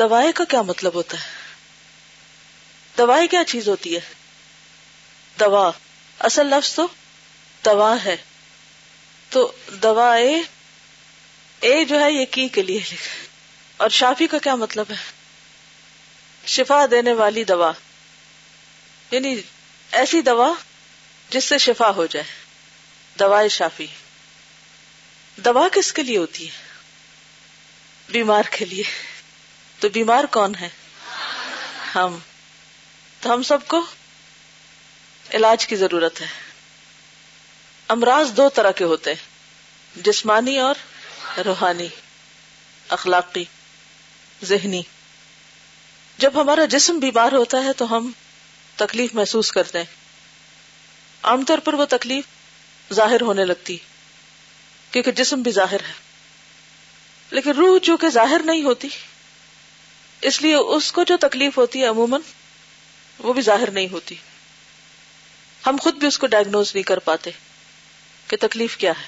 دوائی کا کیا مطلب ہوتا ہے؟ دوائی کیا چیز ہوتی ہے؟ دوا۔ اصل لفظ تو دوا ہے۔ تو دوا اے جو ہے یہ کی کے لیے لکھا اور شافی کا کیا مطلب ہے؟ شفا دینے والی دوا۔ یعنی ایسی دوا جس سے شفا ہو جائے۔ دوا شافی۔ دوا کس کے لیے ہوتی ہے؟ بیمار کے لیے۔ تو بیمار کون ہے؟ ہم۔ تو ہم سب کو علاج کی ضرورت ہے۔ امراض دو طرح کے ہوتے ہیں۔ جسمانی اور روحانی۔ اخلاقی۔ ذہنی۔ جب ہمارا جسم بیمار ہوتا ہے تو ہم تکلیف محسوس کرتے ہیں۔ عام طور پر وہ تکلیف ظاہر ہونے لگتی کیونکہ جسم بھی ظاہر ہے۔ لیکن روح جو کہ ظاہر نہیں ہوتی اس لیے اس کو جو تکلیف ہوتی ہے عموماً، وہ بھی ظاہر نہیں ہوتی۔ ہم خود بھی اس کو ڈائگنوز نہیں کر پاتے کہ تکلیف کیا ہے۔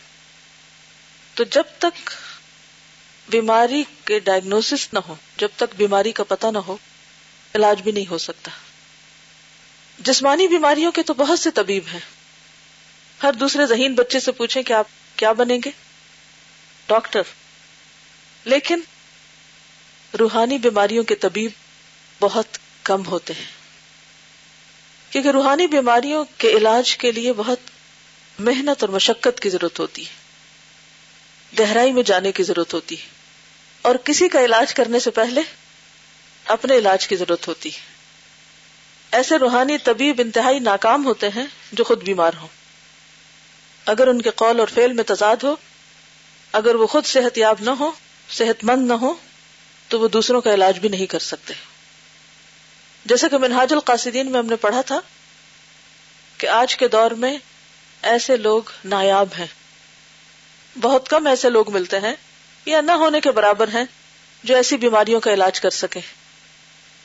تو جب تک بیماری کے ڈائگنوس نہ ہو، جب تک بیماری کا پتہ نہ ہو، علاج بھی نہیں ہو سکتا۔ جسمانی بیماریوں کے تو بہت سے طبیب ہیں۔ ہر دوسرے ذہین بچے سے پوچھیں کہ آپ کیا بنیں گے؟ ڈاکٹر۔ لیکن روحانی بیماریوں کے طبیب بہت کم ہوتے ہیں۔ کیونکہ روحانی بیماریوں کے علاج کے لیے بہت محنت اور مشقت کی ضرورت ہوتی ہے۔ گہرائی میں جانے کی ضرورت ہوتی ہے۔ اور کسی کا علاج کرنے سے پہلے اپنے علاج کی ضرورت ہوتی ہے۔ ایسے روحانی طبیب انتہائی ناکام ہوتے ہیں جو خود بیمار ہوں۔ اگر ان کے قول اور فیل میں تضاد ہو، اگر وہ خود صحت یاب نہ ہو صحت مند نہ ہو تو وہ دوسروں کا علاج بھی نہیں کر سکتے۔ جیسا کہ منہاج القاصدین میں ہم نے پڑھا تھا کہ آج کے دور میں ایسے لوگ نایاب ہیں۔ بہت کم ایسے لوگ ملتے ہیں یا نہ ہونے کے برابر ہیں جو ایسی بیماریوں کا علاج کر سکے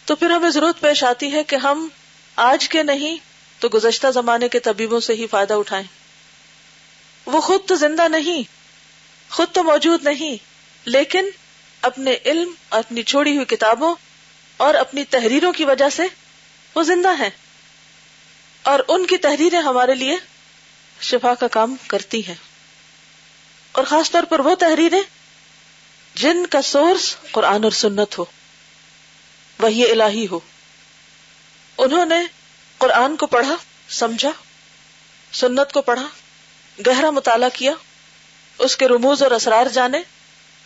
تو پھر ہمیں ضرورت پیش آتی ہے کہ ہم آج کے نہیں تو گزشتہ زمانے کے طبیبوں سے ہی فائدہ اٹھائیں۔ وہ خود تو زندہ نہیں، خود تو موجود نہیں، لیکن اپنے علم، اپنی چھوڑی ہوئی کتابوں اور اپنی تحریروں کی وجہ سے وہ زندہ ہیں۔ اور ان کی تحریریں ہمارے لیے شفا کا کام کرتی ہیں۔ اور خاص طور پر وہ تحریریں جن کا سورس قرآن اور سنت ہو، وہی الہی ہو۔ انہوں نے قرآن کو پڑھا، سمجھا، سنت کو پڑھا، گہرا مطالعہ کیا، اس کے رموز اور اسرار جانے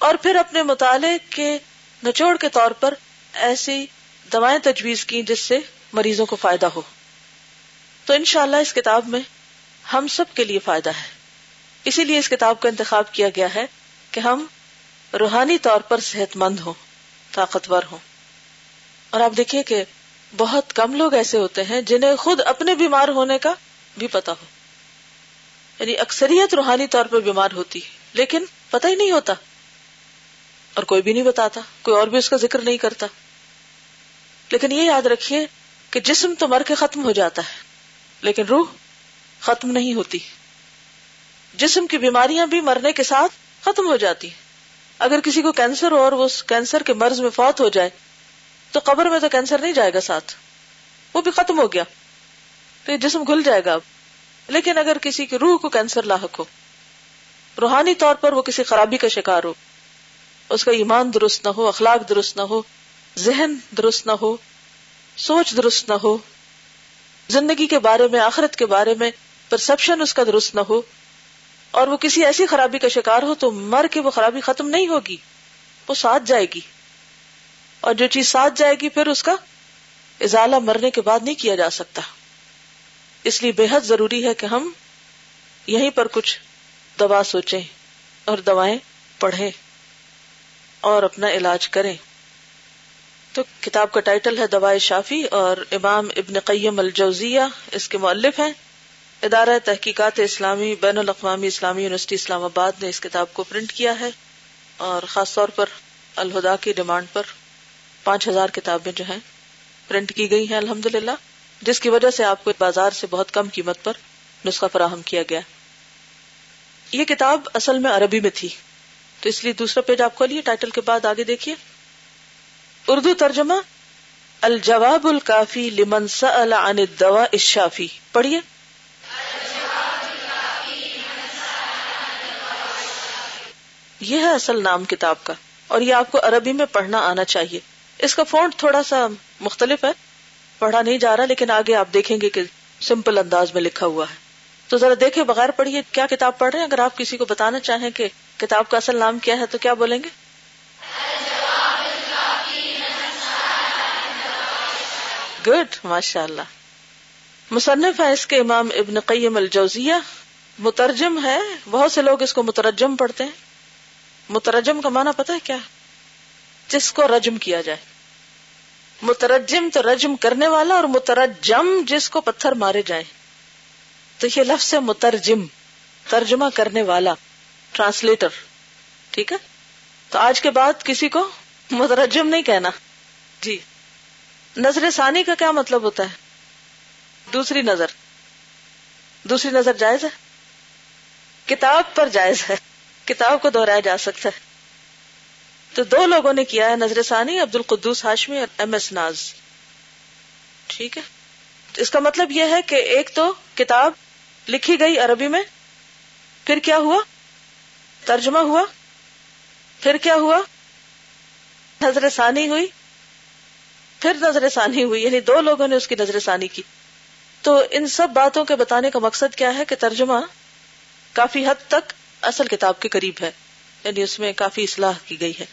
اور پھر اپنے مطالعے کے نچوڑ کے طور پر ایسی دوائیں تجویز کی جس سے مریضوں کو فائدہ ہو۔ تو انشاءاللہ اس کتاب میں ہم سب کے لیے فائدہ ہے۔ اسی لیے اس کتاب کا انتخاب کیا گیا ہے کہ ہم روحانی طور پر صحت مند ہوں، طاقتور ہوں۔ اور آپ دیکھیے کہ بہت کم لوگ ایسے ہوتے ہیں جنہیں خود اپنے بیمار ہونے کا بھی پتا ہو۔ یعنی اکثریت روحانی طور پر بیمار ہوتی لیکن پتہ ہی نہیں ہوتا۔ اور کوئی بھی نہیں بتاتا، کوئی اور بھی اس کا ذکر نہیں کرتا۔ لیکن یہ یاد رکھیے کہ جسم تو مر کے ختم ہو جاتا ہے، لیکن روح ختم نہیں ہوتی۔ جسم کی بیماریاں بھی مرنے کے ساتھ ختم ہو جاتی اگر کسی کو کینسر ہو اور وہ کینسر کے مرض میں فوت ہو جائے، تو قبر میں تو کینسر نہیں جائے گا ساتھ، وہ بھی ختم ہو گیا۔ تو یہ جسم گھل جائے گا اب۔ لیکن اگر کسی کی روح کو کینسر لاحق ہو، روحانی طور پر وہ کسی خرابی کا شکار ہو اس کا ایمان درست نہ ہو، اخلاق درست نہ ہو، ذہن درست نہ ہو، سوچ درست نہ ہو، زندگی کے بارے میں، آخرت کے بارے میں پرسپشن اس کا درست نہ ہو، اور وہ کسی ایسی خرابی کا شکار ہو تو مر کے وہ خرابی ختم نہیں ہوگی، وہ ساتھ جائے گی۔ اور جو چیز ساتھ جائے گی پھر اس کا ازالہ مرنے کے بعد نہیں کیا جا سکتا۔ اس لیے بے حد ضروری ہے کہ ہم یہیں پر کچھ دوا سوچیں اور دوائیں پڑھیں۔ اور اپنا علاج کریں۔ تو کتاب کا ٹائٹل ہے دوائے شافی اور امام ابن قیم الجوزیہ اس کے مؤلف ہیں۔ ادارہ تحقیقات اسلامی، بین الاقوامی اسلامی یونیورسٹی اسلام آباد نے اس کتاب کو پرنٹ کیا ہے اور خاص طور پر الہدا کی ڈیمانڈ پر پانچ ہزار کتابیں جو ہیں پرنٹ کی گئی ہیں الحمد للہ جس کی وجہ سے آپ کو بازار سے بہت کم قیمت پر نسخہ فراہم کیا گیا۔ یہ کتاب اصل میں عربی میں تھی۔ تو اس لیے دوسرا پیج آپ کھولیے ٹائٹل کے بعد آگے دیکھیے۔ اردو ترجمہ، الجواب الکافی لمن سأل عن الدواء الشافی۔ پڑھیے۔ یہ ہے اصل نام کتاب کا، اور یہ آپ کو عربی میں پڑھنا آنا چاہیے۔ اس کا فونٹ تھوڑا سا مختلف ہے۔ پڑھا نہیں جا رہا، لیکن آگے آپ دیکھیں گے کہ سمپل انداز میں لکھا ہوا ہے۔ تو ذرا دیکھیں بغیر پڑھیے کیا کتاب پڑھ رہے ہیں۔ اگر آپ کسی کو بتانا چاہیں کہ کتاب کا اصل نام کیا ہے تو کیا بولیں گے؟ گڈ ماشاء اللہ مصنف ہے اس کے امام ابن قیم الجوزیہ۔ مترجم ہے۔ بہت سے لوگ اس کو مترجم پڑھتے ہیں۔ مترجم کا معنی پتہ ہے کیا؟ جس کو رجم کیا جائے۔ مترجم تو رجم کرنے والا اور مترجم جس کو پتھر مارے جائیں تو یہ لفظ ہے مترجم، ترجمہ کرنے والا۔ ٹرانسلیٹر، ٹھیک ہے؟ تو آج کے بعد کسی کو مترجم نہیں کہنا۔ جی۔ نظر ثانی کا کیا مطلب ہوتا ہے؟ دوسری نظر۔ دوسری نظر جائز ہے؟ کتاب پر جائز ہے۔ کتاب کو دہرایا جا سکتا ہے۔ تو دو لوگوں نے کیا ہے، نظر ثانی عبد القدوس ہاشمی اور ایم ایس ناز۔ ٹھیک ہے؟ اس کا مطلب یہ ہے کہ ایک تو کتاب لکھی گئی عربی میں، پھر کیا ہوا؟ ترجمہ ہوا؟ پھر کیا ہوا؟ نظر ثانی ہوئی۔ پھر نظر ثانی ہوئی یعنی دو لوگوں نے اس کی نظر ثانی کی۔ تو ان سب باتوں کے بتانے کا مقصد کیا ہے کہ ترجمہ کافی حد تک اصل کتاب کے قریب ہے یعنی اس میں کافی اصلاح کی گئی ہے۔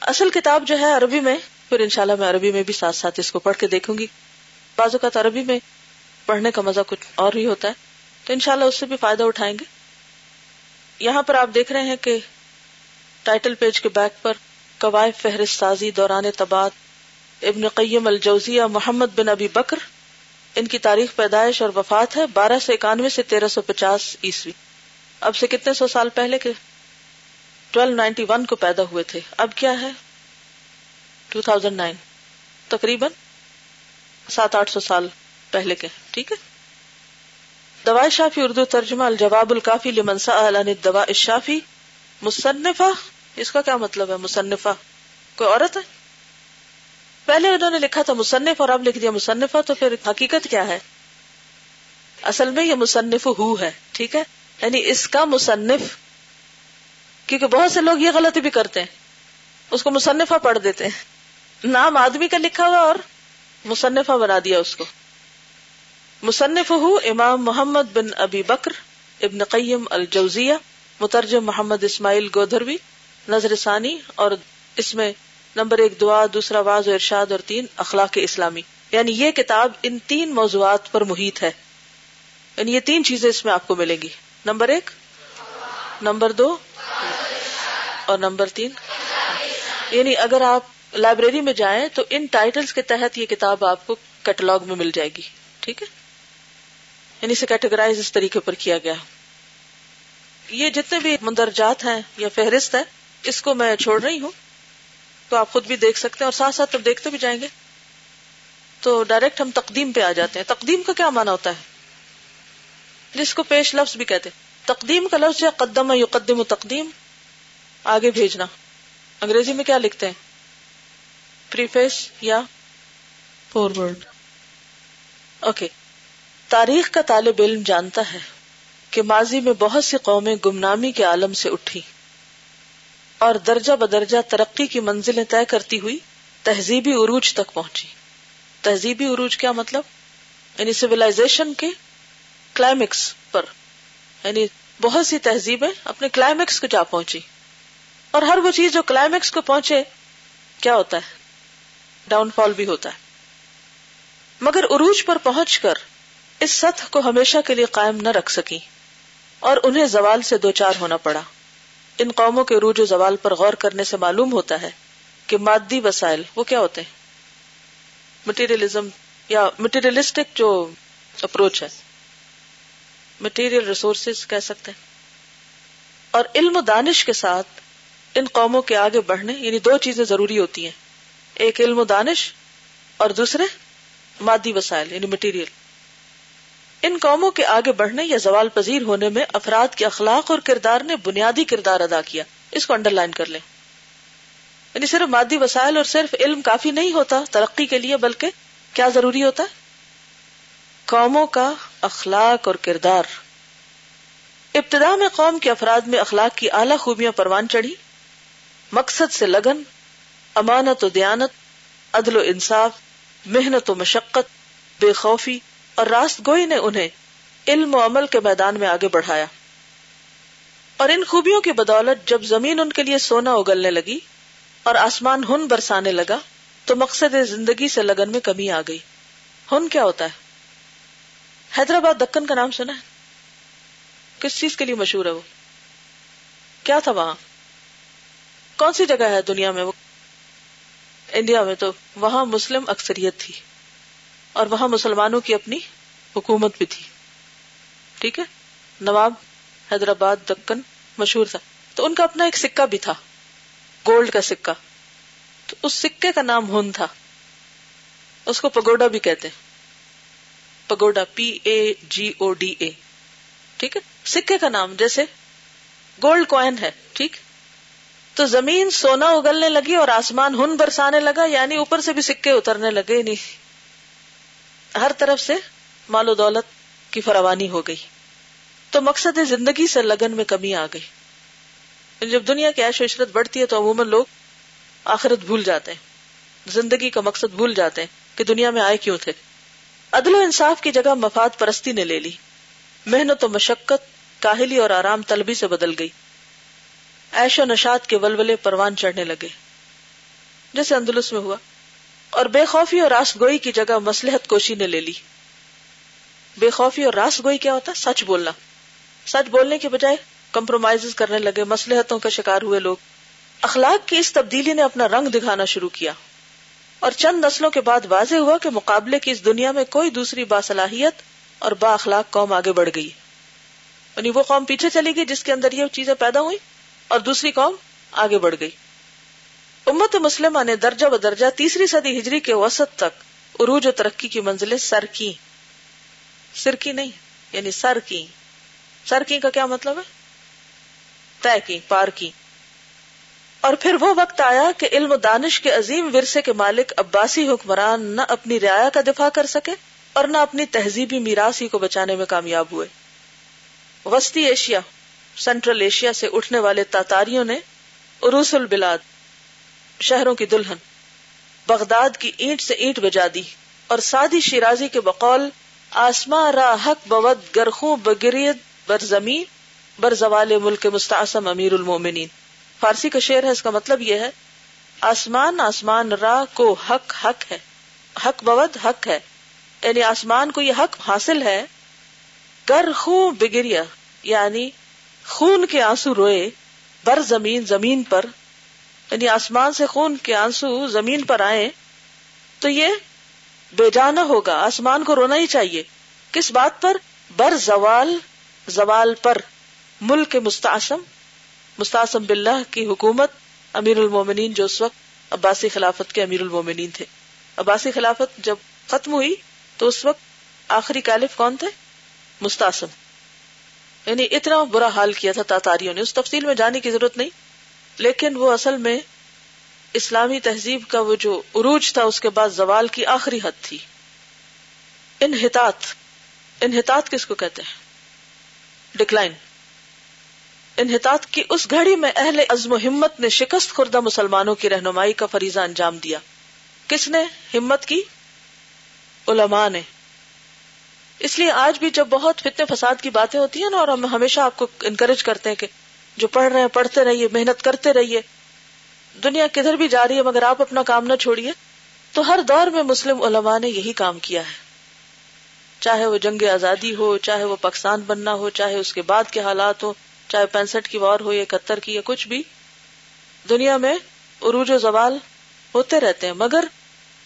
اصل کتاب جو ہے عربی میں، پھر انشاءاللہ میں عربی میں بھی ساتھ ساتھ اس کو پڑھ کے دیکھوں گی۔ بازو کا عربی میں پڑھنے کا مزہ کچھ اور ہی ہوتا ہے، تو انشاءاللہ اس سے بھی فائدہ اٹھائیں گے۔ یہاں پر آپ دیکھ رہے ہیں کہ ٹائٹل پیج کے بیک پر قوائف فہرست سازی دوران تباد ابن قیم الجوزیہ محمد بن ابی بکر، ان کی تاریخ پیدائش اور وفات ہے بارہ سو اکانوے سے تیرہ سو پچاس عیسوی۔ اب سے کتنے سو سال پہلے کے ٹویلو نائنٹی ون کو پیدا ہوئے تھے؟ اب کیا ہے؟ Two thousand nine. تقریباً سات آٹھ سو سال پہلے کے۔ ٹھیک ہے؟ دوا شافی اردو ترجمہ الجواب الکافی لمنسا دوا شافی مصنفہ، اس کا کیا مطلب ہے مصنفہ؟ کوئی عورت ہے؟ پہلے انہوں نے لکھا تھا مصنف اور اب لکھ دیا مصنفہ، تو پھر حقیقت کیا ہے؟ اصل میں یہ مصنف ہو ہے، ٹھیک ہے؟ یعنی اس کا مصنف، کیونکہ بہت سے لوگ یہ غلطی بھی کرتے ہیں، اس کو مصنفہ پڑھ دیتے ہیں۔ نام آدمی کا لکھا ہوا اور مصنفہ بنا دیا اس کو۔ مصنف ہو امام محمد بن ابی بکر ابن قیم الجوزیہ، مترجم محمد اسماعیل گودھروی، نظر ثانی اور اس میں نمبر ایک دعا، دوسرا واض و ارشاد اور تین اخلاق اسلامی۔ یعنی یہ کتاب ان تین موضوعات پر محیط ہے۔ یعنی یہ تین چیزیں اس میں آپ کو ملیں گی۔ نمبر ایک، نمبر دو، اور نمبر تین۔ یعنی اگر آپ لائبریری میں جائیں تو ان ٹائٹلز کے تحت یہ کتاب آپ کو کیٹلاگ میں مل جائے گی۔ ٹھیک ہے؟ یعنی اسے کیٹیگرائز اس طریقے پر کیا گیا۔ یہ جتنے بھی مندرجات ہیں یا فہرست ہے اس کو میں چھوڑ رہی ہوں۔ تو آپ خود بھی دیکھ سکتے ہیں اور ساتھ ساتھ جب دیکھتے بھی جائیں گے۔ تو ڈائریکٹ ہم تقدیم پہ آ جاتے ہیں۔ تقدیم کا کیا مانا ہوتا ہے؟ جس کو پیش لفظ بھی کہتے تقدیم کا لفظ ہے قدم یقدم تقدیم، آگے بھیجنا۔ انگریزی میں کیا لکھتے ہیں؟ پریفیس یا فورورڈ۔ اوکے۔ تاریخ کا طالب علم جانتا ہے کہ ماضی میں بہت سی قومیں گمنامی کے عالم سے اٹھی اور درجہ بدرجہ ترقی کی منزلیں طے کرتی ہوئی تہذیبی عروج تک پہنچی۔ تہذیبی عروج کیا مطلب؟ یعنی سولاشن کے کلائمیکس پر۔ یعنی بہت سی تہذیبیں اپنے کلائمیکس کو جا پہنچی۔ اور ہر وہ چیز جو کلائمیکس کو پہنچے، کیا ہوتا ہے؟ ڈاؤن فال بھی ہوتا ہے۔ مگر عروج پر پہنچ کر اس سطح کو ہمیشہ کے لیے قائم نہ رکھ سکی اور انہیں زوال سے دو چار ہونا پڑا۔ ان قوموں کے عروج و زوال پر غور کرنے سے معلوم ہوتا ہے کہ مادی وسائل وہ کیا ہوتے ہیں۔ مٹیریلزم یا مٹیریلسٹک جو اپروچ ہے۔ مٹیریل ریسورسز کہہ سکتے ہیں۔ اور علم و دانش کے ساتھ ان قوموں کے آگے بڑھنے یعنی دو چیزیں ضروری ہوتی ہیں۔ ایک علم و دانش اور دوسرے مادی وسائل یعنی مٹیریل ان قوموں کے آگے بڑھنے یا زوال پذیر ہونے میں افراد کے اخلاق اور کردار نے بنیادی کردار ادا کیا۔ اس کو انڈر لائن کر لیں۔ یعنی صرف مادی وسائل اور صرف علم کافی نہیں ہوتا ترقی کے لیے، بلکہ کیا ضروری ہوتا ہے؟ قوموں کا اخلاق اور کردار۔ ابتدا میں قوم کے افراد میں اخلاق کی اعلی خوبیاں پروان چڑھی۔ مقصد سے لگن، امانت و دیانت، عدل و انصاف، محنت و مشقت، بے خوفی اور راست گوئی نے انہیں علم و عمل کے میدان میں آگے بڑھایا۔ اور ان خوبیوں کی بدولت جب زمین ان کے لیے سونا اگلنے لگی اور آسمان ہن برسانے لگا، تو مقصد زندگی سے لگن میں کمی آ گئی۔ ہن کیا ہوتا ہے؟ حیدرآباد دکن کا نام سنا ہے؟ کس چیز کے لیے مشہور ہے وہ؟ کیا تھا وہاں؟ کون سی جگہ ہے دنیا میں وہ؟ انڈیا میں تو وہاں مسلم اکثریت تھی۔ اور وہاں مسلمانوں کی اپنی حکومت بھی تھی۔ ٹھیک ہے؟ نواب حیدرآباد دکن مشہور تھا۔ تو ان کا اپنا ایک سکہ بھی تھا۔ گولڈ کا سکہ۔ تو اس سکے کا نام ہن تھا۔ اس کو پگوڈا بھی کہتے pagoda, P a G O D A. ٹھیک ہے؟ سکے کا نام، جیسے گولڈ کوائن ہے۔ ٹھیک؟ تو زمین سونا اگلنے لگی اور آسمان ہن برسانے لگا یعنی اوپر سے بھی سکے اترنے لگے، نہیں۔ ہر طرف سے مال و دولت کی فراوانی ہو گئی۔ تو مقصد زندگی سے لگن میں کمی آ گئی۔ جب دنیا کی عیش و عشرت بڑھتی ہے تو عموماً لوگ آخرت بھول جاتے ہیں۔ زندگی کا مقصد بھول جاتے ہیں کہ دنیا میں آئے کیوں تھے۔ عدل و انصاف کی جگہ مفاد پرستی نے لے لی۔ محنت و مشقت، کاہلی اور آرام طلبی سے بدل گئی۔ ایش و نشاد کے ولولے پروان چڑھنے لگے۔ جیسے اندلس میں ہوا۔ اور بے خوفی اور راس گوئی کی جگہ مسلحت کوشی نے لے لی۔ بے خوفی اور راس گوئی کیا ہوتا؟ سچ بولنا۔ سچ بولنے کے بجائے کمپرومائز کرنے لگے، مسلحتوں کا شکار ہوئے لوگ۔ اخلاق کی اس تبدیلی نے اپنا رنگ دکھانا شروع کیا۔ اور چند نسلوں کے بعد واضح ہوا کہ مقابلے کی اس دنیا میں کوئی دوسری باصلاحیت اور با اخلاق قوم آگے بڑھ گئی۔ یعنی وہ قوم پیچھے چلی گئی جس کے اندر یہ چیزیں پیدا ہوئی اور دوسری قوم آگے بڑھ گئی۔ امت مسلمہ نے درجہ و درجہ تیسری صدی ہجری کے وسط تک عروج و ترقی کی منزلیں سر کی سر کی نہیں یعنی سر کی سر کی کا کیا مطلب ہے؟ طے کی پار کی اور پھر وہ وقت آیا کہ علم و دانش کے عظیم ورثے کے مالک عباسی حکمران نہ اپنی رعایا کا دفاع کر سکے اور نہ اپنی تہذیبی میراثی کو بچانے میں کامیاب ہوئے۔ وسطی ایشیا سینٹرل ایشیا سے اٹھنے والے تاتاریوں نے عروس البلاد شہروں کی دلہن، بغداد کی اینٹ سے اینٹ بجا دی اور سادی شیرازی کے بقول آسما را حق بود گرخوں بگریت بر زمین، بر زوال ملک مستعصم امیر المومنین۔ فارسی کا شعر ہے، اس کا مطلب یہ ہے، آسمان آسمان را کو حق حق ہے، حق بود حق ہے۔ یعنی آسمان کو یہ حق حاصل ہے، گر خوں بگریا یعنی خون کے آنسو روئے بر زمین زمین پر۔ یعنی آسمان سے خون کے آنسو زمین پر آئے تو یہ بے جانا ہوگا۔ آسمان کو رونا ہی چاہیے۔ کس بات پر؟ بر زوال زوال پر۔ ملک مستعصم مستعصم باللہ کی حکومت۔ امیر المومنین جو اس وقت عباسی خلافت کے امیر المومنین تھے۔ عباسی خلافت جب ختم ہوئی تو اس وقت آخری کیلف کون تھے؟ مستعصم۔ یعنی اتنا برا حال کیا تھا تاتاریوں نے۔ اس تفصیل میں جانے کی ضرورت نہیں۔ لیکن وہ اصل میں اسلامی تہذیب کا وہ جو عروج تھا، اس کے بعد زوال کی آخری حد تھی۔ انحطاط انحطاط کس کو کہتے ہیں؟ ڈکلائن۔ انحطاط کی اس گھڑی میں اہل عزم و ہمت نے شکست خوردہ مسلمانوں کی رہنمائی کا فریضہ انجام دیا۔ کس نے؟ ہمت کی؟ علماء نے۔ اس لیے آج بھی جب بہت فتنے فساد کی باتیں ہوتی ہیں نا، اور ہم ہمیشہ آپ کو انکریج کرتے ہیں کہ جو پڑھ رہے ہیں، پڑھتے رہیے، محنت کرتے رہیے۔ دنیا کدھر بھی جا رہی ہے مگر آپ اپنا کام نہ چھوڑیے۔ تو ہر دور میں مسلم علماء نے یہی کام کیا ہے۔ چاہے وہ جنگ آزادی ہو، چاہے وہ پاکستان بننا ہو، چاہے اس کے بعد کے حالات ہو چاہے پینسٹھ کی وار ہو یا اکہتر کی یا کچھ بھی۔ دنیا میں عروج و زوال ہوتے رہتے ہیں۔ مگر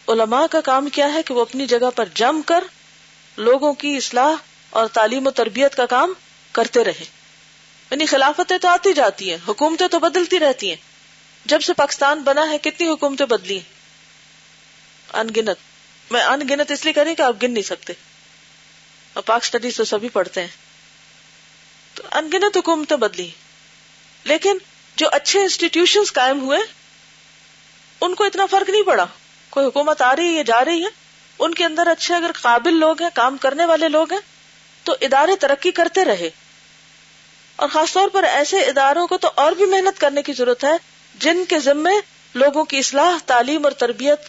علماء کا کام کیا ہے کہ وہ اپنی جگہ پر جم کر لوگوں کی اصلاح اور تعلیم و تربیت کا کام کرتے رہے یعنی خلافتیں تو آتی جاتی ہیں، حکومتیں تو بدلتی رہتی ہیں۔ جب سے پاکستان بنا ہے، کتنی حکومتیں بدلی ہیں؟ انگنت۔ میں انگنت اس لیے کریں کہ آپ گن نہیں سکتے۔ اور پاک اسٹڈیز تو سبھی پڑھتے ہیں۔ تو انگنت حکومتیں بدلی لیکن جو اچھے انسٹیٹیوشن قائم ہوئے، ان کو اتنا فرق نہیں پڑا۔ کوئی حکومت آ رہی ہے جا رہی ہے، ان کے اندر اچھے اگر قابل لوگ ہیں، کام کرنے والے لوگ ہیں، تو ادارے ترقی کرتے رہے۔ اور خاص طور پر ایسے اداروں کو تو اور بھی محنت کرنے کی ضرورت ہے جن کے ذمے لوگوں کی اصلاح، تعلیم اور تربیت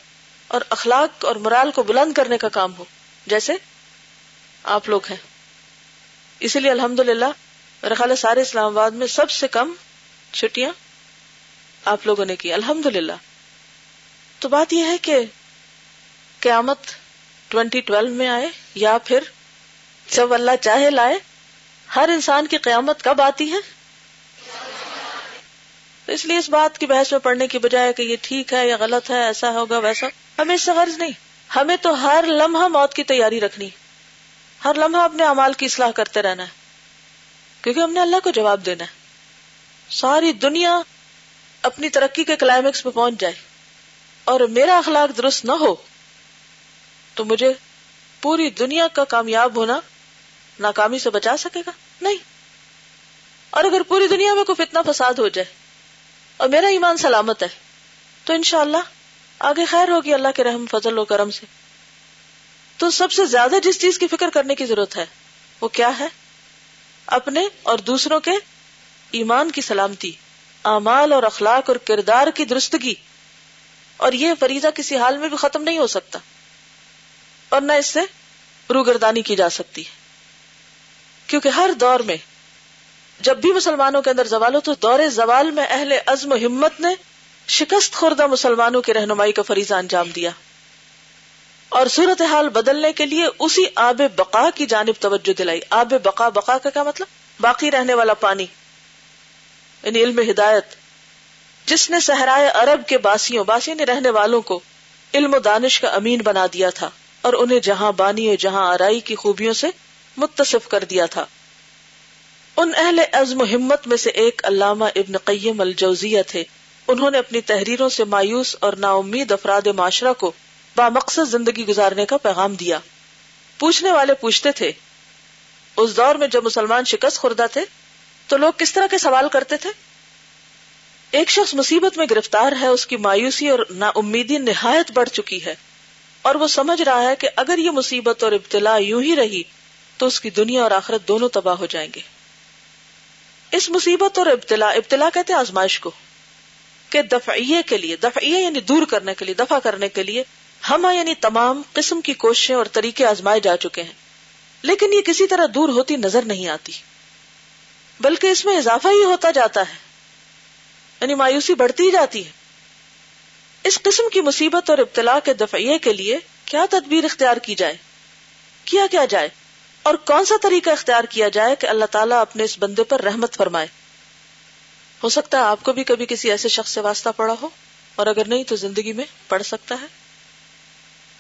اور اخلاق اور مرال کو بلند کرنے کا کام ہو۔ جیسے آپ لوگ ہیں۔ اسی لیے الحمد للہ میرا خیال ہے سارے اسلام آباد میں سب سے کم چھٹیاں آپ لوگوں نے کی۔ الحمد للہ تو بات یہ ہے کہ قیامت ٹوینٹی ٹویلو میں آئے یا پھر جب اللہ چاہے لائے ہر انسان کی قیامت کب آتی ہے؟ اس لیے اس بات کی بحث میں پڑھنے کی بجائے کہ یہ ٹھیک ہے یا غلط ہے، ایسا ہوگا، ویسا، ہمیں اس سے غرض نہیں۔ ہمیں تو ہر لمحہ موت کی تیاری رکھنی ہر لمحہ اپنے امال کی اصلاح کرتے رہنا ہے۔ کیونکہ ہم نے اللہ کو جواب دینا ہے۔ ساری دنیا اپنی ترقی کے کلائمیکس پہ پہنچ جائے۔ اور میرا اخلاق درست نہ ہو، تو مجھے پوری دنیا کا کامیاب ہونا ناکامی سے بچا سکے گا؟ نہیں۔ اور اگر پوری دنیا میں کوئی فتنا فساد ہو جائے اور میرا ایمان سلامت ہے، تو انشاءاللہ اللہ آگے خیر ہوگی اللہ کے رحم، فضل و کرم سے۔ تو سب سے زیادہ جس چیز کی فکر کرنے کی ضرورت ہے، وہ کیا ہے؟ اپنے اور دوسروں کے ایمان کی سلامتی، اعمال اور اخلاق اور کردار کی درستگی۔ اور یہ فریضہ کسی حال میں بھی ختم نہیں ہو سکتا، اور نہ اس سے روگردانی کی جا سکتی ہے۔ کیونکہ ہر دور میں جب بھی مسلمانوں کے اندر زوال ہو تو دور زوال میں اہل عزم و ہمت نے شکست خوردہ مسلمانوں کی رہنمائی کا فریضہ انجام دیا۔ اور صورت حال بدلنے کے لیے اسی آب بقا کی جانب توجہ دلائی۔ آب بقا بقا کا کیا مطلب؟ باقی رہنے والا پانی۔ یعنی علم ہدایت۔ جس نے صحرائے عرب کے باسیوں، باسی نے رہنے والوں کو علم و دانش کا امین بنا دیا تھا اور انہیں جہاں بانی اور جہاں آرائی کی خوبیوں سے متصف کر دیا تھا۔ ان اہل عزم و ہمت میں سے ایک علامہ ابن قیم الجوزیہ تھے۔ انہوں نے اپنی تحریروں سے مایوس اور نا امید افراد معاشرہ کو بامقصد زندگی گزارنے کا پیغام دیا۔ پوچھنے والے پوچھتے تھے، اس دور میں جب مسلمان شکست خوردہ تھے، تو لوگ کس طرح کے سوال کرتے تھے؟ ایک شخص مصیبت میں گرفتار ہے، اس کی مایوسی اور نا امیدی نہایت بڑھ چکی ہے اور وہ سمجھ رہا ہے کہ اگر یہ مصیبت اور ابتلا یوں ہی رہی تو اس کی دنیا اور آخرت دونوں تباہ ہو جائیں گے۔ اس مصیبت اور ابتلا ابتلا کہتے آزمائش کو، کہ دفعیے کے لیے دفعیے یعنی دور کرنے کے لیے دفع کرنے کے لیے ہم یعنی تمام قسم کی کوششیں اور طریقے آزمائے جا چکے ہیں۔ لیکن یہ کسی طرح دور ہوتی نظر نہیں آتی، بلکہ اس میں اضافہ ہی ہوتا جاتا ہے۔ یعنی مایوسی بڑھتی جاتی ہے۔ اس قسم کی مصیبت اور ابتلا کے دفعیے کے لیے کیا تدبیر اختیار کی جائے؟ کیا کیا جائے؟ اور کون سا طریقہ اختیار کیا جائے کہ اللہ تعالیٰ اپنے اس بندے پر رحمت فرمائے؟ ہو سکتا ہے آپ کو بھی کبھی کسی ایسے شخص سے واسطہ پڑا ہو اور اگر نہیں تو زندگی میں پڑ سکتا ہے۔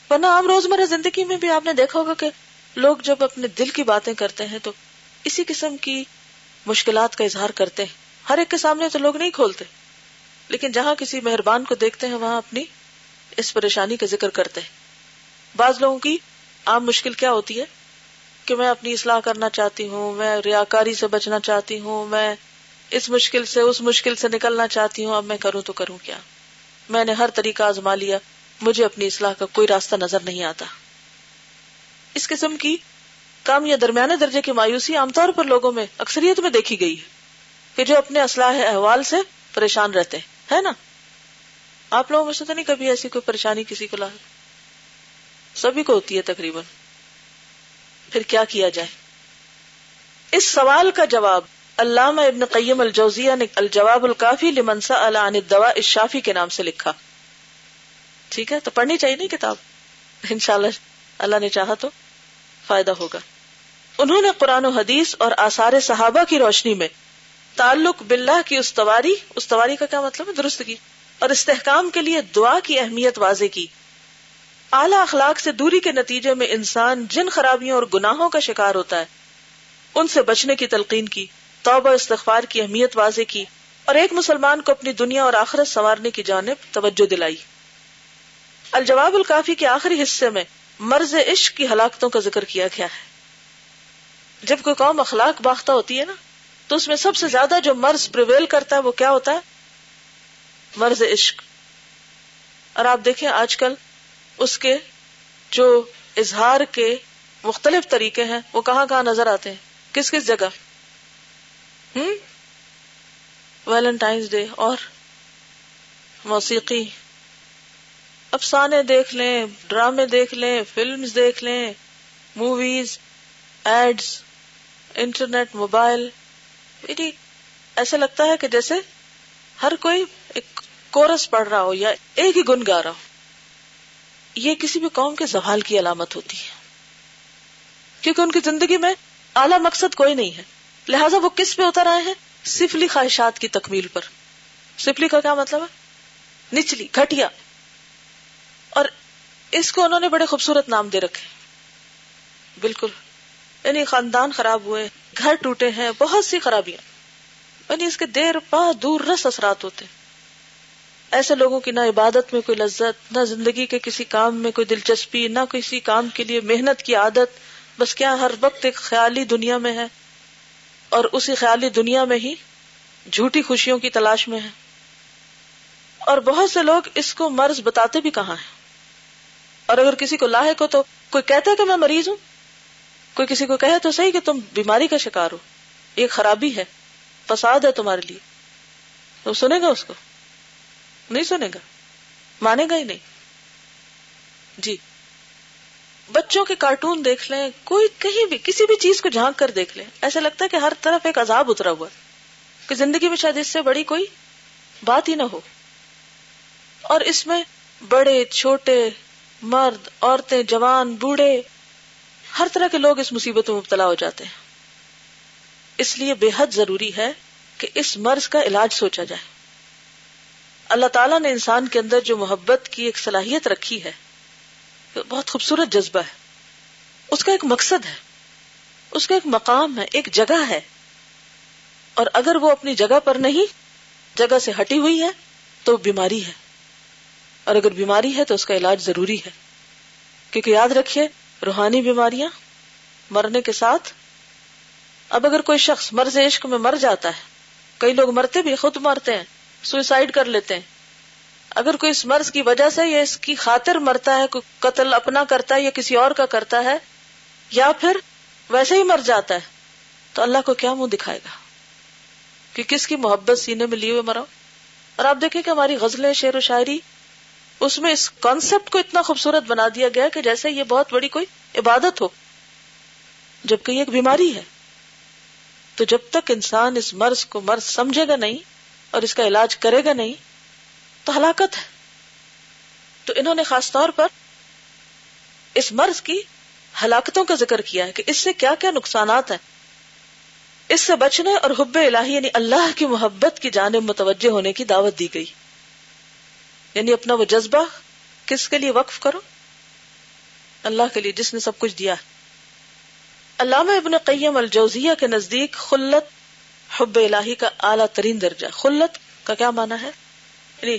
ورنہ عام روزمرہ زندگی میں بھی آپ نے دیکھا ہوگا کہ لوگ جب اپنے دل کی باتیں کرتے ہیں تو اسی قسم کی مشکلات کا اظہار کرتے ہیں۔ ہر ایک کے سامنے تو لوگ نہیں کھولتے، لیکن جہاں کسی مہربان کو دیکھتے ہیں، وہاں اپنی اس پریشانی کا ذکر کرتے ہیں۔ بعض لوگوں کی عام مشکل کیا ہوتی ہے؟ کہ میں اپنی اصلاح کرنا چاہتی ہوں، میں ریاکاری سے بچنا چاہتی ہوں، میں اس مشکل سے، اس مشکل سے نکلنا چاہتی ہوں، اب میں کروں تو کروں کیا؟ میں نے ہر طریقہ آزما لیا، مجھے اپنی اصلاح کا کوئی راستہ نظر نہیں آتا۔ اس قسم کی کم یا درمیانے درجے کی مایوسی عام طور پر لوگوں میں، اکثریت میں دیکھی گئی ہے کہ جو اپنے اسلحہ احوال سے پریشان رہتے ہیں، ہے نا؟ آپ لوگوں میں سے تو نہیں کبھی ایسی کوئی پریشانی کسی کو لا سبھی کو ہوتی ہے تقریباً۔ پھر کیا کیا جائے؟ اس سوال کا جواب علامہ ابن قیم الجوزیہ نے الجواب الکافی لمنسا عن الدواء الشافی کے نام سے لکھا۔ ٹھیک ہے؟ تو پڑھنی چاہیے نہیں کتاب؟ انشاءاللہ اللہ نے چاہا تو فائدہ ہوگا۔ انہوں نے قرآن و حدیث اور آثار صحابہ کی روشنی میں تعلق باللہ کی استواری استواری کا کیا مطلب ہے؟ درستگی اور استحکام کے لیے دعا کی اہمیت واضح کی۔ اعلی اخلاق سے دوری کے نتیجے میں انسان جن خرابیوں اور گناہوں کا شکار ہوتا ہے، ان سے بچنے کی تلقین کی، توبہ استغفار کی اہمیت واضح کی، اور ایک مسلمان کو اپنی دنیا اور آخرت سنوارنے کی جانب توجہ دلائی۔ الجواب الکافی کے آخری حصے میں مرض عشق کی ہلاکتوں کا ذکر کیا گیا ہے۔ جب کوئی قوم اخلاق باختہ ہوتی ہے نا، تو اس میں سب سے زیادہ جو مرض پریویل کرتا ہے وہ کیا ہوتا ہے؟ مرض عشق۔ اور آپ دیکھیں آج کل اس کے جو اظہار کے مختلف طریقے ہیں، وہ کہاں کہاں نظر آتے ہیں؟ کس کس جگہ؟ ہوں ویلنٹائنس ڈے اور موسیقی۔ افسانے دیکھ لیں، ڈرامے دیکھ لیں فلم دیکھ لیں، موویز ایڈس انٹرنیٹ، موبائل۔ یعنی ایسا لگتا ہے کہ جیسے ہر کوئی ایک کورس پڑھ رہا ہو یا ایک ہی گن گا رہا ہو۔ یہ کسی بھی قوم کے زوال کی علامت ہوتی ہے۔ کیونکہ ان کی زندگی میں اعلی مقصد کوئی نہیں ہے۔ لہٰذا وہ کس پہ اتر آئے ہیں؟ سفلی خواہشات کی تکمیل پر۔ سفلی کا کیا مطلب ہے؟ نچلی، گھٹیا۔ اور اس کو انہوں نے بڑے خوبصورت نام دے رکھے۔ بالکل۔ یعنی خاندان خراب ہوئے، گھر ٹوٹے ہیں، بہت سی خرابیاں۔ یعنی اس کے دیر پا دور رس اثرات ہوتے۔ ایسے لوگوں کی نہ عبادت میں کوئی لذت، نہ زندگی کے کسی کام میں کوئی دلچسپی، نہ کسی کام کے لیے محنت کی عادت، بس کیا ہر وقت ایک خیالی دنیا میں ہے؟ اور اسی خیالی دنیا میں ہی جھوٹی خوشیوں کی تلاش میں ہے۔ اور بہت سے لوگ اس کو مرض بتاتے بھی کہاں ہیں؟ اور اگر کسی کو لاحق ہو تو کوئی کہتا ہے کہ میں مریض ہوں؟ کوئی کسی کو کہے تو صحیح کہ تم بیماری کا شکار ہو۔ یہ خرابی ہے، فساد ہے تمہارے لیے۔ تو سنے گا اس کو۔ نہیں سنے گا؟ مانے گا ہی نہیں۔ جی۔ بچوں کے کارٹون دیکھ لیں، کوئی کہیں بھی، کسی بھی چیز کو جھانک کر دیکھ لیں۔ ایسا لگتا ہے کہ ہر طرف ایک عذاب اترا ہوا کہ زندگی میں شاید اس سے بڑی کوئی بات ہی نہ ہو۔ اور اس میں بڑے، چھوٹے، مرد، عورتیں، جوان، بوڑھے، ہر طرح کے لوگ اس مصیبت میں مبتلا ہو جاتے ہیں۔ اس لیے بے حد ضروری ہے کہ اس مرض کا علاج سوچا جائے۔ اللہ تعالیٰ نے انسان کے اندر جو محبت کی ایک صلاحیت رکھی ہے، بہت خوبصورت جذبہ ہے۔ اس کا ایک مقصد ہے، اس کا ایک مقام ہے، ایک جگہ ہے۔ اور اگر وہ اپنی جگہ پر نہیں، جگہ سے ہٹی ہوئی ہے، تو بیماری ہے۔ اور اگر بیماری ہے، تو اس کا علاج ضروری ہے۔ کیونکہ یاد رکھیے، روحانی بیماریاں مرنے کے ساتھ، اب اگر کوئی شخص مرض عشق میں مر جاتا ہے، کئی لوگ مرتے بھی خود مرتے ہیں سوئسائڈ کر لیتے ہیں۔ اگر کوئی اس مرض کی وجہ سے یا اس کی خاطر مرتا ہے، کوئی قتل اپنا کرتا ہے یا کسی اور کا کرتا ہے، یا پھر ویسے ہی مر جاتا ہے، تو اللہ کو کیا منہ دکھائے گا؟ کہ کس کی محبت سینے میں لیے ہوئے مرا اور آپ دیکھیں کہ ہماری غزلیں، شعر و شاعری، اس میں اس کانسیپٹ کو اتنا خوبصورت بنا دیا گیا کہ جیسے یہ بہت بڑی کوئی عبادت ہو۔ جبکہ یہ ایک بیماری ہے، تو جب تک انسان اس مرض کو مرض سمجھے گا نہیں اور اس کا علاج کرے گا نہیں، تو ہلاکت ہے۔ تو انہوں نے خاص طور پر اس مرض کی ہلاکتوں کا ذکر کیا ہے کہ اس سے کیا کیا نقصانات ہیں۔ اس سے بچنے اور حب الہی یعنی اللہ کی محبت کی جانب متوجہ ہونے کی دعوت دی گئی۔ یعنی اپنا وہ جذبہ کس کے لیے وقف کرو؟ اللہ کے لیے جس نے سب کچھ دیا علامہ ابن قیم الجوزیہ کے نزدیک خلت حب الہی کا اعلیٰ ترین درجہ خلت کا کیا مانا ہے؟ یعنی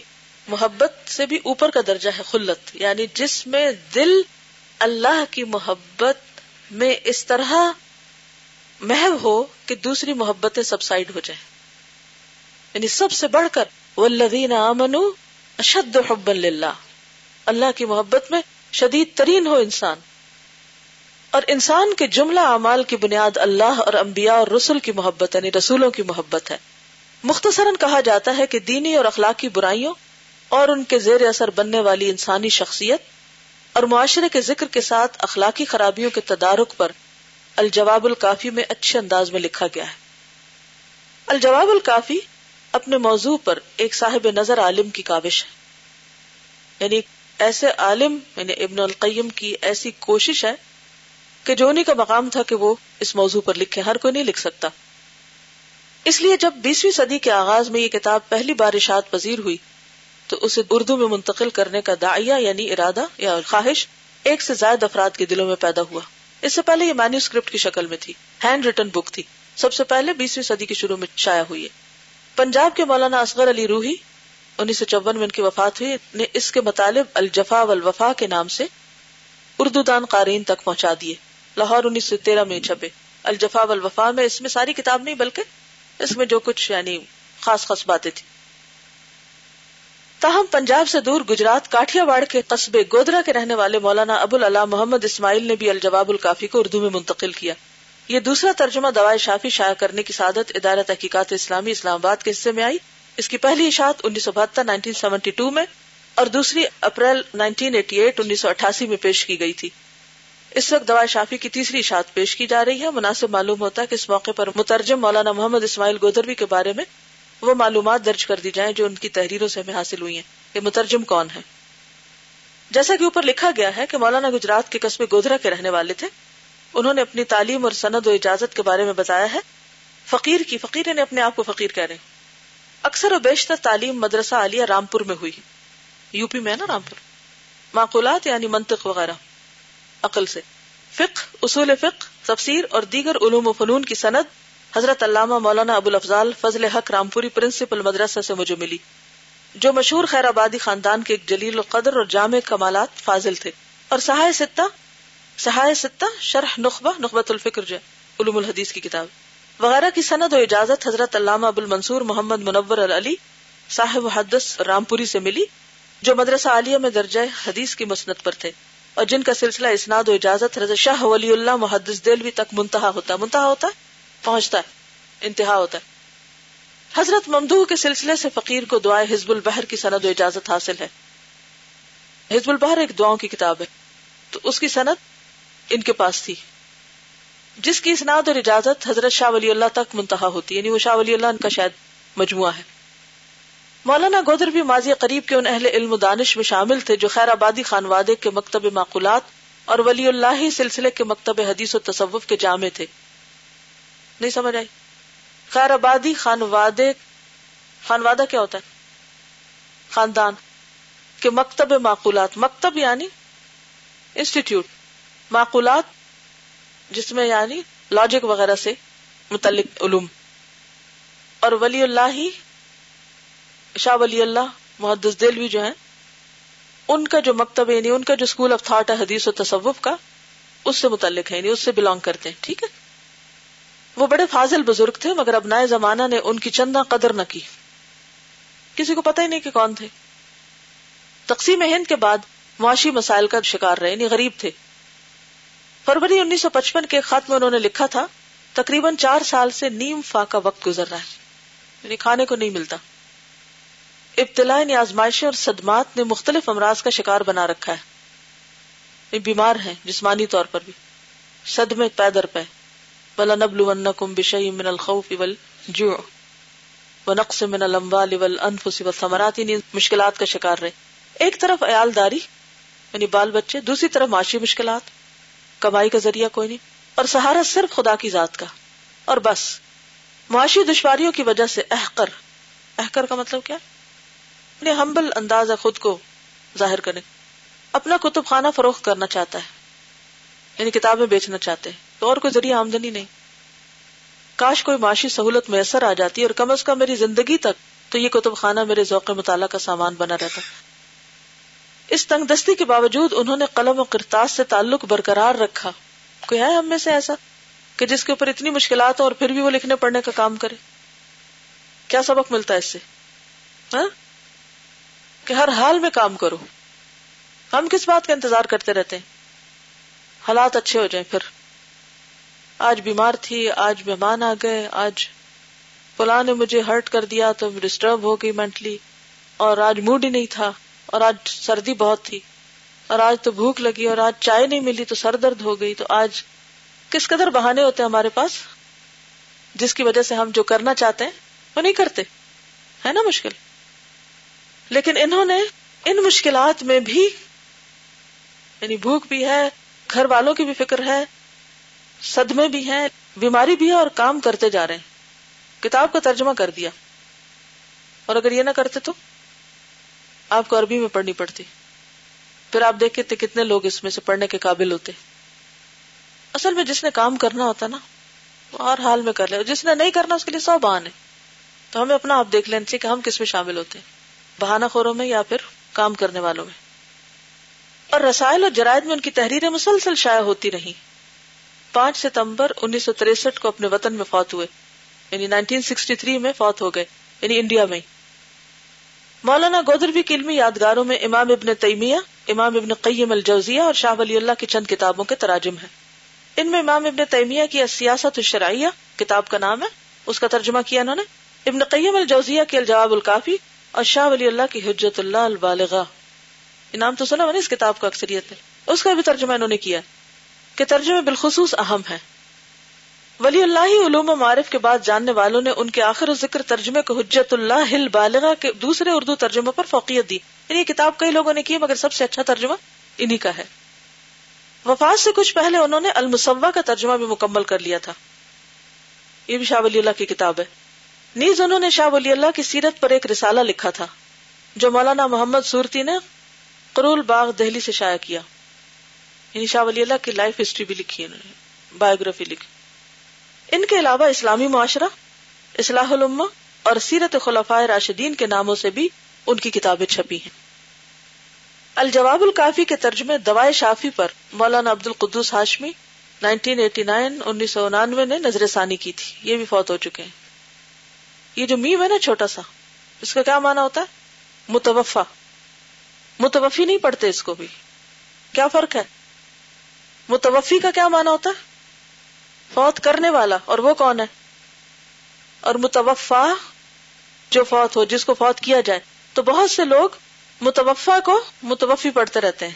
محبت سے بھی اوپر کا درجہ ہے خلت۔ یعنی جس میں دل اللہ کی محبت میں اس طرح محو ہو کہ دوسری محبتیں سب سائڈ ہو جائیں۔ یعنی سب سے بڑھ کر والذین آمنوا اشد حب اللہ اللہ کی محبت میں شدید ترین ہو انسان۔ اور انسان کے جملہ اعمال کی بنیاد اللہ اور انبیاء اور رسول کی محبت یعنی رسولوں کی محبت ہے۔ مختصراً کہا جاتا ہے کہ دینی اور اخلاقی برائیوں اور ان کے زیر اثر بننے والی انسانی شخصیت اور معاشرے کے ذکر کے ساتھ اخلاقی خرابیوں کے تدارک پر الجواب الکافی میں اچھے انداز میں لکھا گیا ہے۔ الجواب الکافی اپنے موضوع پر ایک صاحب نظر عالم کی کاوش ہے۔ یعنی ایسے عالم یعنی ابن القیم کی ایسی کوشش ہے کہ جو انہیں کا مقام تھا کہ وہ اس موضوع پر لکھے، ہر کوئی نہیں لکھ سکتا۔ اس لیے جب بیسویں صدی کے آغاز میں یہ کتاب پہلی بار اشاعت پذیر ہوئی، تو اسے اردو میں منتقل کرنے کا دائیا یعنی ارادہ یا خواہش ایک سے زائد افراد کے دلوں میں پیدا ہوا۔ اس سے پہلے یہ مینو اسکرپٹ کی شکل میں تھی، ہینڈ ریٹن بک تھی۔ سب سے پہلے بیسویں صدی کے شروع میں شائع ہوئی ہے۔ پنجاب کے مولانا اصغر علی روحی، انیس سو چون میں ان کی وفات ہوئی، نے اس کے مطالب الجفا والوفا کے نام سے اردو دان قارئین تک پہنچا دیے۔ لاہور انیس سو تیرہ میں چھپے۔ الجفا والوفا میں اس میں ساری کتاب نہیں، بلکہ اس میں جو کچھ یعنی خاص خاص باتیں تھی تاہم، پنجاب سے دور گجرات کاٹیا واڑ کے قصبے گودرا کے رہنے والے مولانا ابو اللہ محمد اسماعیل نے بھی الجواب الکافی کو اردو میں منتقل کیا۔ یہ دوسرا ترجمہ دوائے شافی شائع کرنے کی سعادت ادارہ تحقیقات اسلامی اسلام آباد کے حصے میں آئی۔ اس کی پہلی اشاعت انیس سو بہتر، نائنٹین سیونٹی ٹو میں اور دوسری اپریل نائنٹین ایٹی ایٹ، انیس سو اٹھاسی میں پیش کی گئی تھی۔ اس وقت دوائے شافی کی تیسری اشاعت پیش کی جا رہی ہے۔ مناسب معلوم ہوتا ہے کہ اس موقع پر مترجم مولانا محمد اسماعیل گودروی کے بارے میں وہ معلومات درج کر دی جائیں جو ان کی تحریروں سے ہمیں حاصل ہوئی ہیں کہ مترجم کون ہے جیسا کہ اوپر لکھا گیا ہے کہ مولانا گجرات کے قصبے گودرا کے رہنے والے تھے۔ انہوں نے اپنی تعلیم اور سند و اجازت کے بارے میں بتایا ہے۔ فقیر کی فقیر نے اپنے آپ کو فقیر کہہ رہے ہیں۔ اکثر و بیشتر تعلیم مدرسہ عالیہ رامپور میں ہوئی۔ یو پی میں ہے نا رامپور۔ معقولات یعنی منطق وغیرہ۔ عقل سے۔ فقہ، اصول فقہ، تفسیر اور دیگر علوم و فنون کی سند حضرت علامہ مولانا ابو الفضال فضل حق رامپوری پرنسپل مدرسہ سے مجھے ملی، جو مشہور خیر آبادی خاندان کے ایک جلیل القدر اور جامع کمالات فاضل تھے۔ اور سہائے ستہ سہائے ستہ، شرح نخبہ نخبت الفکر جو علوم الحدیث کی کتاب۔ وغیرہ کی سند و اجازت حضرت علامہ ابو المنصور محمد منور علی صاحب حدث رامپوری سے ملی، جو مدرسہ عالیہ میں درجہ حدیث کی مسنت پر تھے۔ اور جن کا سلسلہ اسناد و اجازت حضرت شاہ ولی اللہ محدث دلوی تک منتہا ہوتا ہے۔ منتہا ہوتا ہے، پہنچتا ہے، انتہا ہوتا ہے۔ حضرت ممدو کے سلسلے سے فقیر کو دعائیں حزب البحر کی سند و اجازت حاصل ہے۔ حزب البحر ایک دعاؤں کی کتاب ہے، تو اس کی سند ان کے پاس تھی۔ جس کی اسناد اور اجازت حضرت شاہ ولی اللہ تک منتہا ہوتی یعنی وہ شاہ ولی اللہ ان کا شاید مجموعہ ہے۔ مولانا گودر بھی ماضی قریب کے ان اہل علم و دانش میں شامل تھے جو خیر آبادی خانوادے کے مکتب معقولات اور ولی اللہ سلسلے کے مکتب حدیث و تصوف کے جامع تھے۔ نہیں سمجھ آئی؟ خیر آبادی خانوادے خانوادہ کیا ہوتا ہے؟ خاندان کے مکتب معقولات، مکتب یعنی انسٹیٹیوٹ، معقولات جس میں یعنی لاجک وغیرہ سے متعلق علوم۔ اور ولی اللہ شاہ ولی اللہ، محدث دل بھی جو ہے ان کا جو مکتب یعنی ان کا جو اسکول آف تھاٹ ہے، حدیث و تصوف کا، اس سے متعلق ہے یعنی اس سے بلونگ کرتے ہیں، ٹھیک ہے؟ وہ بڑے فاضل بزرگ تھے، مگر اب نئے زمانہ نے ان کی چندہ قدر نہ کی۔ کسی کو پتہ ہی نہیں کہ کون تھے۔ تقسیم ہند کے بعد معاشی مسائل کا شکار رہے یعنی غریب تھے۔ فروری انیس سو پچپن کے خط میں انہوں نے لکھا تھا، تقریباً چار سال سے نیم فا کا وقت گزر رہا ہے یعنی کھانے کو نہیں ملتا۔ ابتلا یعنی آزمائشیں اور صدمات نے مختلف امراض کا شکار بنا رکھا ہے۔ بیمار ہیں، جسمانی طور پر بھی۔ صدمے پیدر پہ بلا نبل کم من الخوف والجوع۔ ونقص من الاموال والانفس والثمرات۔ یعنی مشکلات کا شکار رہے۔ ایک طرف عیال داری یعنی بال بچے، دوسری طرف معاشی مشکلات۔ کمائی کا ذریعہ کوئی نہیں۔ اور سہارا صرف خدا کی ذات کا۔ اور بس۔ معاشی دشواریوں کی وجہ سے احکر احکر کا مطلب کیا؟ یعنی ہمبل انداز خود کو ظاہر کرنے اپنا کتب خانہ فروخت کرنا چاہتا ہے۔ یعنی کتابیں بیچنا چاہتے ہیں۔ تو اور کوئی ذریعہ آمدنی نہیں۔ کاش کوئی معاشی سہولت میسر آ جاتی اور کم از کم میری زندگی تک تو یہ کتب خانہ میرے ذوق مطالعہ کا سامان بنا رہتا۔ اس تنگ دستی کے باوجود انہوں نے قلم و کرتاس سے تعلق برقرار رکھا۔ کوئی ہے ہم میں سے ایسا کہ جس کے اوپر اتنی مشکلات ہو اور پھر بھی وہ لکھنے پڑھنے کا کام کرے؟ کیا سبق ملتا ہے اس سے؟ ہاں؟ کہ ہر حال میں کام کرو۔ ہم کس بات کا انتظار کرتے رہتے ہیں؟ حالات اچھے ہو جائیں پھر۔ آج بیمار تھی، آج مہمان آ گئے، آج فلاں نے مجھے ہرٹ کر دیا تو ڈسٹرب ہو گئی مینٹلی اور آج موڈ ہی نہیں تھا، اور آج سردی بہت تھی۔ اور آج تو بھوک لگی، اور آج چائے نہیں ملی تو سر درد ہو گئی۔ تو آج کس قدر بہانے ہوتے ہیں ہمارے پاس؟ جس کی وجہ سے ہم جو کرنا چاہتے ہیں، وہ نہیں کرتے۔ ہے نا مشکل؟ لیکن انہوں نے ان مشکلات میں بھی یعنی بھوک بھی ہے، گھر والوں کی بھی فکر ہے، صدمے بھی ہیں، بیماری بھی ہے اور کام کرتے جا رہے ہیں۔ کتاب کا ترجمہ کر دیا۔ اور اگر یہ نہ کرتے تو؟ آپ کو عربی میں پڑھنی پڑتی۔ پھر آپ دیکھتے تھے کتنے لوگ اس میں سے پڑھنے کے قابل ہوتے۔ اصل میں جس نے کام کرنا ہوتا نا، وہ ہر حال میں کر لے۔ جس نے نہیں کرنا، اس کے لیے سو بہان ہے تو ہمیں اپنا آپ دیکھ لینا چاہیے کہ ہم کس میں شامل ہوتے۔ ہیں بہانہ خوروں میں یا پھر کام کرنے والوں میں۔ اور رسائل اور جرائد میں ان کی تحریریں مسلسل شائع ہوتی رہی پانچ ستمبر انیس سو تریسٹھ کو اپنے وطن میں فوت ہوئے۔ یعنی نائنٹین سکسٹی تھری میں فوت ہو گئے۔ یعنی انڈیا میں۔ مولانا گودربی کی علمی یادگاروں میں امام ابن تیمیہ، امام ابن قیم الجوزیہ اور شاہ ولی اللہ کی چند کتابوں کے تراجم ہیں۔ ان میں امام ابن تیمیہ کی سیاست الشرعیہ، کتاب کا نام ہے، اس کا ترجمہ کیا انہوں نے؟ ابن قیم الجوزیہ کے الجواب الکافی اور شاہ ولی اللہ کی حجت اللہ البالغہ۔ نام تو سنا اس کتاب کا اکثریت ہے اس کا بھی ترجمہ انہوں نے کیا کہ ترجمے بالخصوص اہم ہے ولی اللہ علوم و معرف کے بعد جاننے والوں نے ان کے آخر و ذکر ترجمے کو حجت اللہ ہل کے دوسرے اردو ترجموں پر فوقیت دی۔ یعنی کتاب کئی لوگوں نے کی مگر سب سے اچھا ترجمہ انہی کا ہے۔ وفات سے کچھ پہلے انہوں نے المسوا کا ترجمہ بھی مکمل کر لیا تھا۔ یہ بھی شاہ ولی اللہ کی کتاب ہے۔ نیز انہوں نے شاہ ولی اللہ کی سیرت پر ایک رسالہ لکھا تھا، جو مولانا محمد سورتی نے قرول باغ دہلی سے شائع کیا۔ یعنی شاہ ولی اللہ کی لائف ہسٹری بھی لکھی انہوں نے، بایوگرافی لکھی۔ ان کے علاوہ اسلامی معاشرہ، اصلاح الما اور سیرت خلفاء راشدین کے ناموں سے بھی ان کی کتابیں چھپی ہیں۔ الجواب الکافی کے ترجمے دوائے شافی پر مولانا عبد القدس ہاشمی 1989 انیس سو انانوے نے نظر ثانی کی تھی۔ یہ بھی فوت ہو چکے ہیں۔ یہ جو میم ہے نا چھوٹا سا، اس کا کیا مانا ہوتا ہے؟ متوفا متوفی نہیں پڑھتے اس کو بھی۔ کیا فرق ہے؟ متوفی کا کیا مانا ہوتا ہے؟ فوت کرنے والا۔ اور وہ کون ہے؟ اور متوفا جو فوت ہو، جس کو فوت کیا جائے۔ تو بہت سے لوگ متوفا کو متوفی پڑھتے رہتے ہیں۔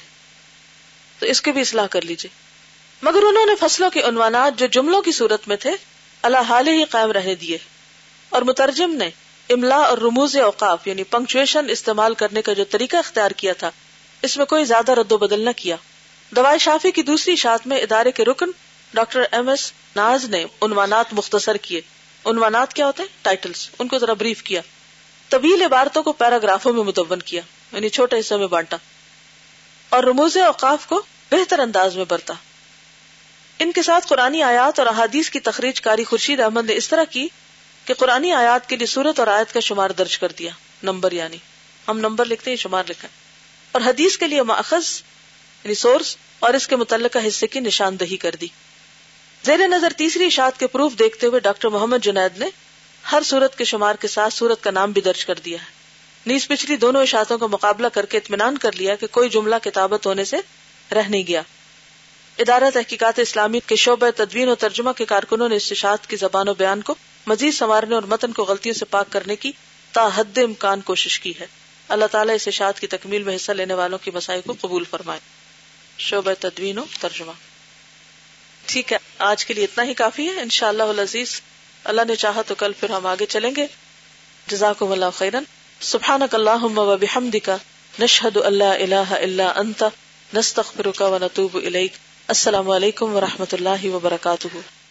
تو اس کی بھی اصلاح کر لیجیے مگر انہوں نے فصلوں کے عنوانات جو جملوں کی صورت میں تھے، اللہ حال ہی قائم رہنے دیے۔ اور مترجم نے املا اور رموز اوقاف یعنی پنکچویشن استعمال کرنے کا جو طریقہ اختیار کیا تھا، اس میں کوئی زیادہ رد و بدل نہ کیا۔ دوائی شافی کی دوسری شاعت میں ادارے کے رکن ڈاکٹر ایم ایس ناز نے عنوانات مختصر کیے۔ عنوانات کیا ہوتے ہیں؟ ٹائٹلز۔ ان کو ذرا بریف کیا۔ طویل عبارتوں کو پیراگرافوں میں مدون کیا یعنی چھوٹے حصوں میں بانٹا۔ اور رموز اوقاف کو بہتر انداز میں برتا۔ ان کے ساتھ قرآن آیات اور احادیث کی تخریج کاری خورشید احمد نے اس طرح کی۔ کہ قرآن آیات کے لیے صورت اور آیت کا شمار درج کر دیا۔ نمبر یعنی ہم نمبر لکھتے ہیں، شمار لکھا اور حدیث کے لیے ماخذ یعنی سورس اور اس کے متعلقہ حصے کی نشاندہی کر دی۔ زیر نظر تیسری اشاعت کے پروف دیکھتے ہوئے ڈاکٹر محمد جنید نے ہر سورت کے شمار کے ساتھ سورت کا نام بھی درج کر دیا ہے۔ یعنی نیز پچھلی دونوں اشاعتوں کا مقابلہ کر کے اطمینان کر لیا کہ کوئی جملہ کتابت ہونے سے رہ نہیں گیا۔ ادارہ تحقیقات اسلامی کے شعبہ تدوین و ترجمہ کے کارکنوں نے اس اشاعت کی زبان و بیان کو مزید سنوارنے اور متن کو غلطیوں سے پاک کرنے کی تا حد امکان کوشش کی ہے۔ اللہ تعالیٰ اس اشاعت کی تکمیل میں حصہ لینے والوں کی مسائل کو قبول فرمائے۔ شعبہ تدوین و ترجمہ۔ ٹھیک ہے، آج کے لیے اتنا ہی کافی ہے۔ ان شاء اللہ عزیز اللہ نے چاہا تو کل پھر ہم آگے چلیں گے۔ جزاک اللہ خیرن۔ سبحان اللہ کا نشہد اللہ اللہ اللہ انت۔ نستخر و نتوب السلام علیکم و رحمۃ اللہ وبرکاتہ۔